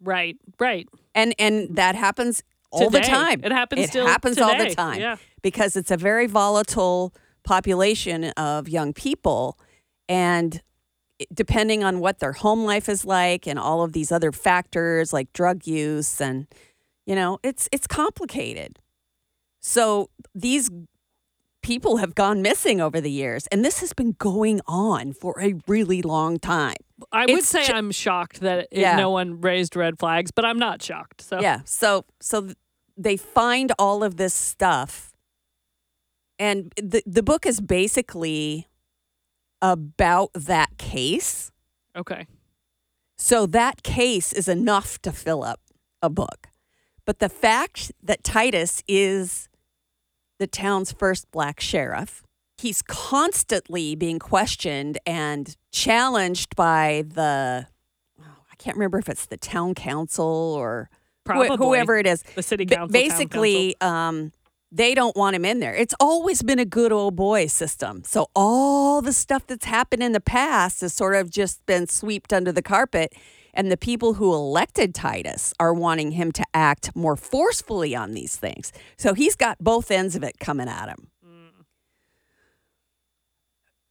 Right, right. And and that happens all the time. It happens It still happens all the time. Yeah. because it's a very volatile population of young people and it- depending on what their home life is like and all of these other factors like drug use and you know it's it's complicated so these people have gone missing over the years and this has been going on for a really long time I would It's say ju- I'm shocked that Yeah. no one raised red flags, but I'm not shocked. So Yeah. So so th- they find all of this stuff, and the the book is basically about that case. okay. So that case is enough to fill up a book. But the fact that Titus is the town's first black sheriff, he's constantly being questioned and challenged by the oh, I can't remember if it's the town council or wh- whoever it is. the city council. town basically, um, they don't want him in there. It's always been a good old boy system. So all the stuff that's happened in the past has sort of just been swept under the carpet. And the people who elected Titus are wanting him to act more forcefully on these things. So he's got both ends of it coming at him.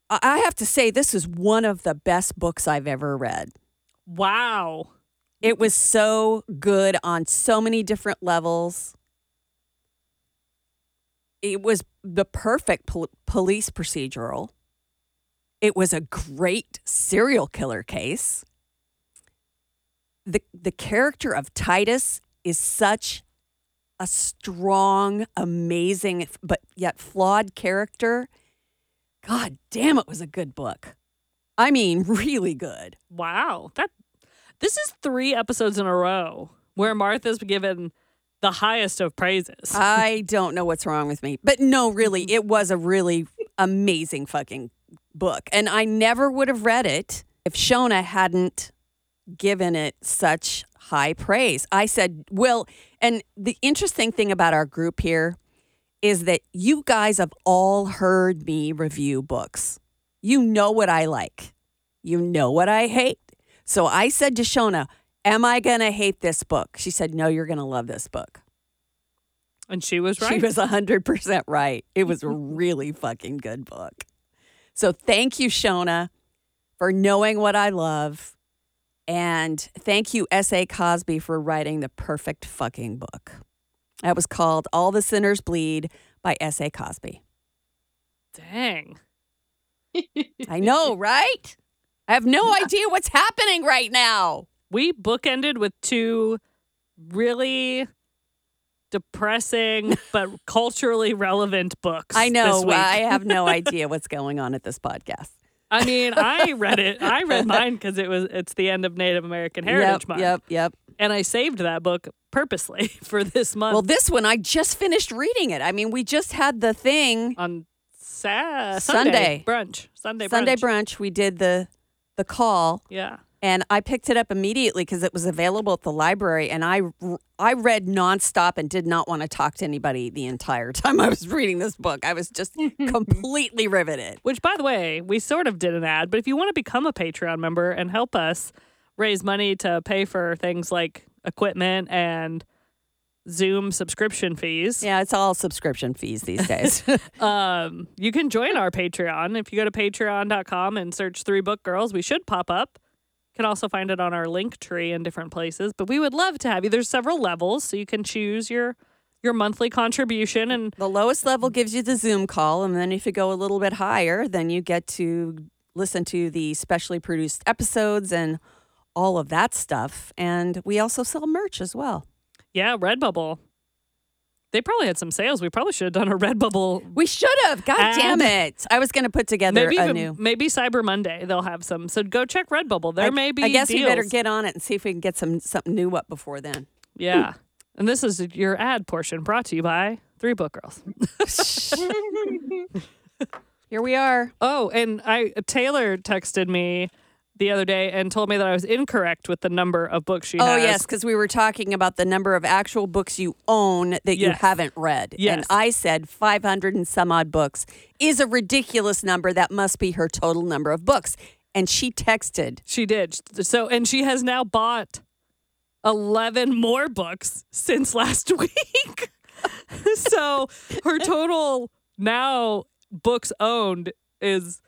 I I have to say, this is one of the best books I've ever read. wow. It was so good on so many different levels. It was the perfect pol- police procedural. It was a great serial killer case. The the character of Titus is such a strong, amazing but yet flawed character. God damn it was a good book. I mean, really good. Wow. That this is three episodes in a row where Martha's given the highest of praises. I don't know what's wrong with me. But no, really, mm-hmm. it was a really amazing fucking book. And I never would have read it if Shona hadn't given it such high praise. I said, Well, and the interesting thing about our group here is that you guys have all heard me review books. You know what I like, you know what I hate. So I said to Shona, Am I going to hate this book? She said, No, you're going to love this book. and she was right. She was 100% right. It was a really fucking good book. So thank you, Shona, for knowing what I love. And thank you, S.A. Cosby, for writing the perfect fucking book. That was called All the Sinners Bleed by S.A. Cosby. Dang. I know, right? I have no idea what's happening right now. We bookended with two really depressing but culturally relevant books. I know. This uh, week. I have no idea what's going on at this podcast. I mean, I read it. I read mine because it was it's the end of Native American Heritage yep, Month, yep, yep. and I saved that book purposely for this month Well, this one, I just finished reading it. I mean, we just had the thing on sa- Sunday. Sunday brunch. Sunday brunch. Sunday brunch. We did the the call, Yeah, and I picked it up immediately because it was available at the library, and I I read nonstop and did not want to talk to anybody the entire time I was reading this book. I was just completely riveted. Which, by the way, we sort of did an ad, but if you want to become a Patreon member and help us raise money to pay for things like equipment and Zoom subscription fees, Yeah, it's all subscription fees these days. um, you can join our Patreon. If you go to patreon.com and search Three Book Girls, we should pop up. Can also find it on our link tree in different places. But we would love to have you. There's several levels, so you can choose your your monthly contribution and the lowest level gives you the Zoom call, and then if you go a little bit higher, then you get to listen to the specially produced episodes and all of that stuff. And we also sell merch as well. yeah, Redbubble. They probably had some sales. We probably should have done a Redbubble We should have. God damn it! I was going to put together Maybe a even, new. maybe Cyber Monday they'll have some. So go check Redbubble. There I, may be. I guess we better get on it and see if we can get some something new up before then. Yeah. And this is your ad portion brought to you by Three Book Girls. Here we are. Oh, and I Taylor texted me the other day and told me that I was incorrect with the number of books she Oh has. yes, because we were talking about the number of actual books you own that you haven't read. Yes. And I said 500 and some odd books is a ridiculous number. That must be her total number of books. And she texted, She did. So, and she has now bought 11 more books since last week. so her total now books owned is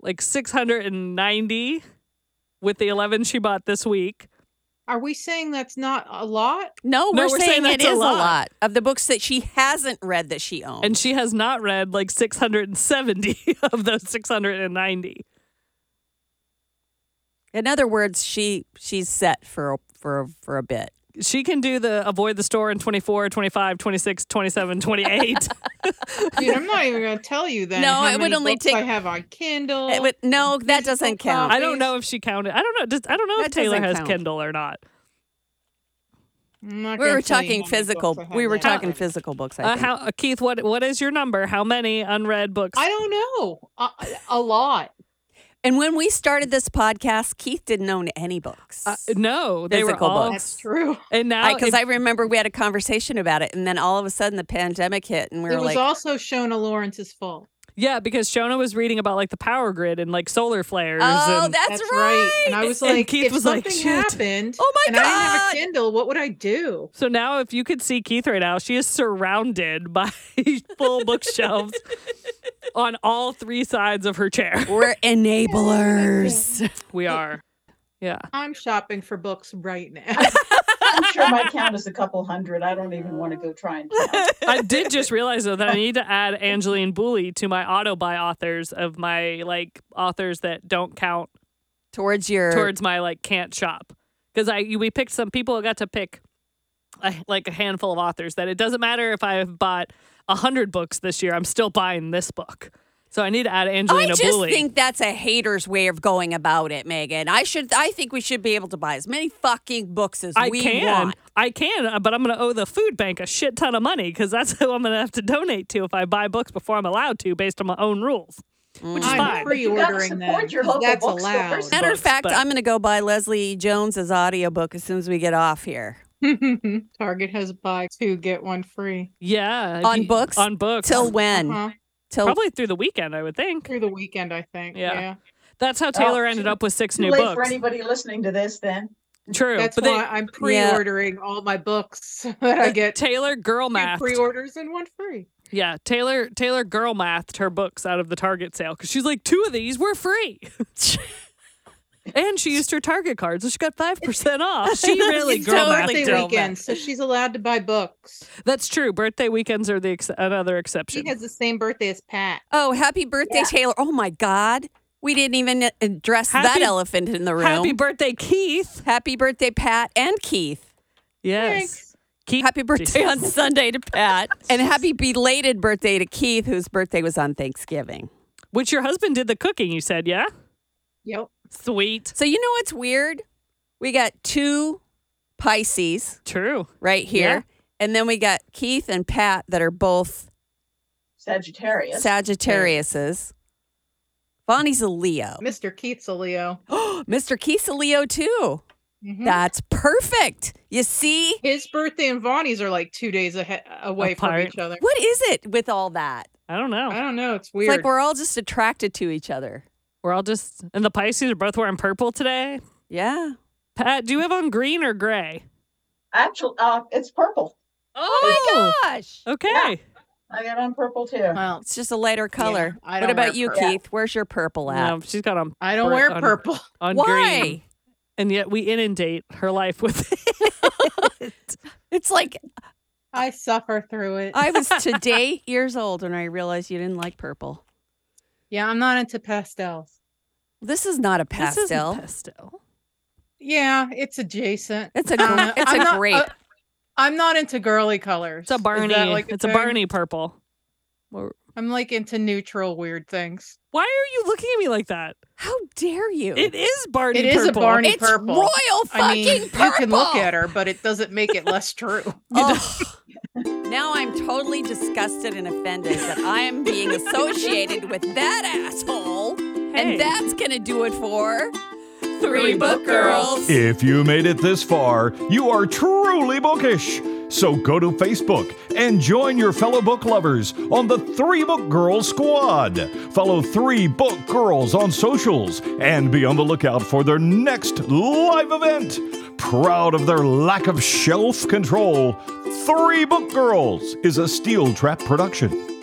like 690 with the 11 she bought this week. Are we saying that's not a lot? no, No, we're, we're saying, saying it that's a is a lot. lot of the books that she hasn't read that she owns. And she has not read like 670 of those 690. In other words, she she's set for for for a bit. She can do the avoid the store in 24, 25, 26, 27, 28. Dude, I'm not even going to tell you then. No, how it would only books take- I have on Kindle. It would- no, that doesn't count. I don't know if she counted. I don't know. Does, I don't know That if Taylor has count. Kindle or not. Not We were talking physical. books We were right talking now. physical books. I Uh, how, uh, Keith, what what is your number? How many unread books? I don't know. A, a lot. And when we started this podcast, Keith didn't own any books. Uh, no, they Physical were all. books. That's true. And now, because if- I, remember we had a conversation about it, and then all of a sudden the pandemic hit, and we were it was like, also Shona Lawrence's fault. Yeah, because Shona was reading about like the power grid and like solar flares. "Oh, and, that's, right. And I was And like, Keith if was like, something "Shit." happened Oh my and I didn't have God. a Kindle, what would I do? so now, if you could see Keith right now, she is surrounded by full bookshelves on all three sides of her chair. We're enablers. We are. Yeah. I'm shopping for books right now. I'm sure my count is a couple hundred. I don't even want to go try and count. I did just realize though that I need to add Angeline Boulley to my auto buy authors of my like authors that don't count Towards your towards my like can't shop because I we picked some people got to pick a, like a handful of authors that it doesn't matter if I've bought a hundred books this year I'm still buying this book so I need to add Angelina I just Boulley. think that's a hater's way of going about it, Megan. I should. I think we should be able to buy as many fucking books as I we can, want. I can, uh, but I'm going to owe the food bank a shit ton of money because that's who I'm going to have to donate to if I buy books before I'm allowed to, based on my own rules. Which is I'm fine. But you gotta pre-ordering support them. local That's bookstores. allowed. Matter of fact, but- I'm going to go buy Leslie Jones's audiobook as soon as we get off here. Target has buy two get one free Yeah, On books? on books Till when? Uh-huh. Till Probably through the weekend, I would think. through the weekend. I think. Yeah. Yeah, That's how Taylor Oh, ended up with six Too new late for anybody listening to this then. True, that's but why they, I'm pre-ordering all my books that I get. Taylor girl math. pre-orders and one free. Yeah, Taylor Taylor girl mathed her books out of the Target sale because she's like, two of these were free. and she used her Target card, so she got five percent off. She really It's girl totally mathed birthday it. girl weekend, so she's allowed to buy books. That's true. Birthday weekends are the ex- another exception. She has the same birthday as Pat. oh, happy birthday, Yeah. Taylor! Oh my God, we didn't even address that elephant in the room. Happy birthday, Keith. Happy birthday, Pat and Keith. Yes, Thanks. Keith. Happy birthday on Sunday to Pat, and happy belated birthday to Keith, whose birthday was on Thanksgiving. Which your husband did the cooking. You said, yeah. Yep. Sweet. So you know what's weird? We got two Pisces True. right here, Yeah. and then we got Keith and Pat that are both Sagittarius. Sagittariuses. Voni's a Leo. Mr. Keith's a Leo. Oh, Mr. Keith's a Leo too. Mhm. That's perfect. You see? His birthday and Voni's are like two days ahead, away from each other. What is it with all that? I don't know. I don't know. It's It's weird. like we're all just attracted to each other. We're all just and the Pisces are both wearing purple today. Yeah. Pat, do you have on green or gray? Actually, uh, it's purple. Oh my gosh. Okay. I got on purple too. well, It's just a lighter color. I what don't about you, purple. Keith? Where's your purple at? No, she's got on I don't wear on- purple. on Why? green. And yet we inundate her life with it. It's like I suffer through it. I was today years old when I realized you didn't like purple. yeah, I'm not into pastels. This is not a This isn't pastel. pastel. Yeah, it's adjacent. It's a I don't gr- it's I'm a not- grape. uh, I'm not into girly colors. It's a Barney. that like it's a? Barney purple. I'm like into neutral weird things. Why are you looking at me like that? How dare you? It is Barney It is a purple. Barney it's purple. royal fucking I mean, purple. you can look at her, but it doesn't make it less true. Oh. now I'm totally disgusted and offended that I am being associated with that asshole, Hey. and that's gonna do it for Three Book Girls. If you made it this far, you are truly bookish. So go to Facebook and join your fellow book lovers on the Three Book Girls Squad. Follow Three Book Girls on socials and be on the lookout for their next live event. Proud of their lack of shelf control, Three Book Girls is a Steel Trap production.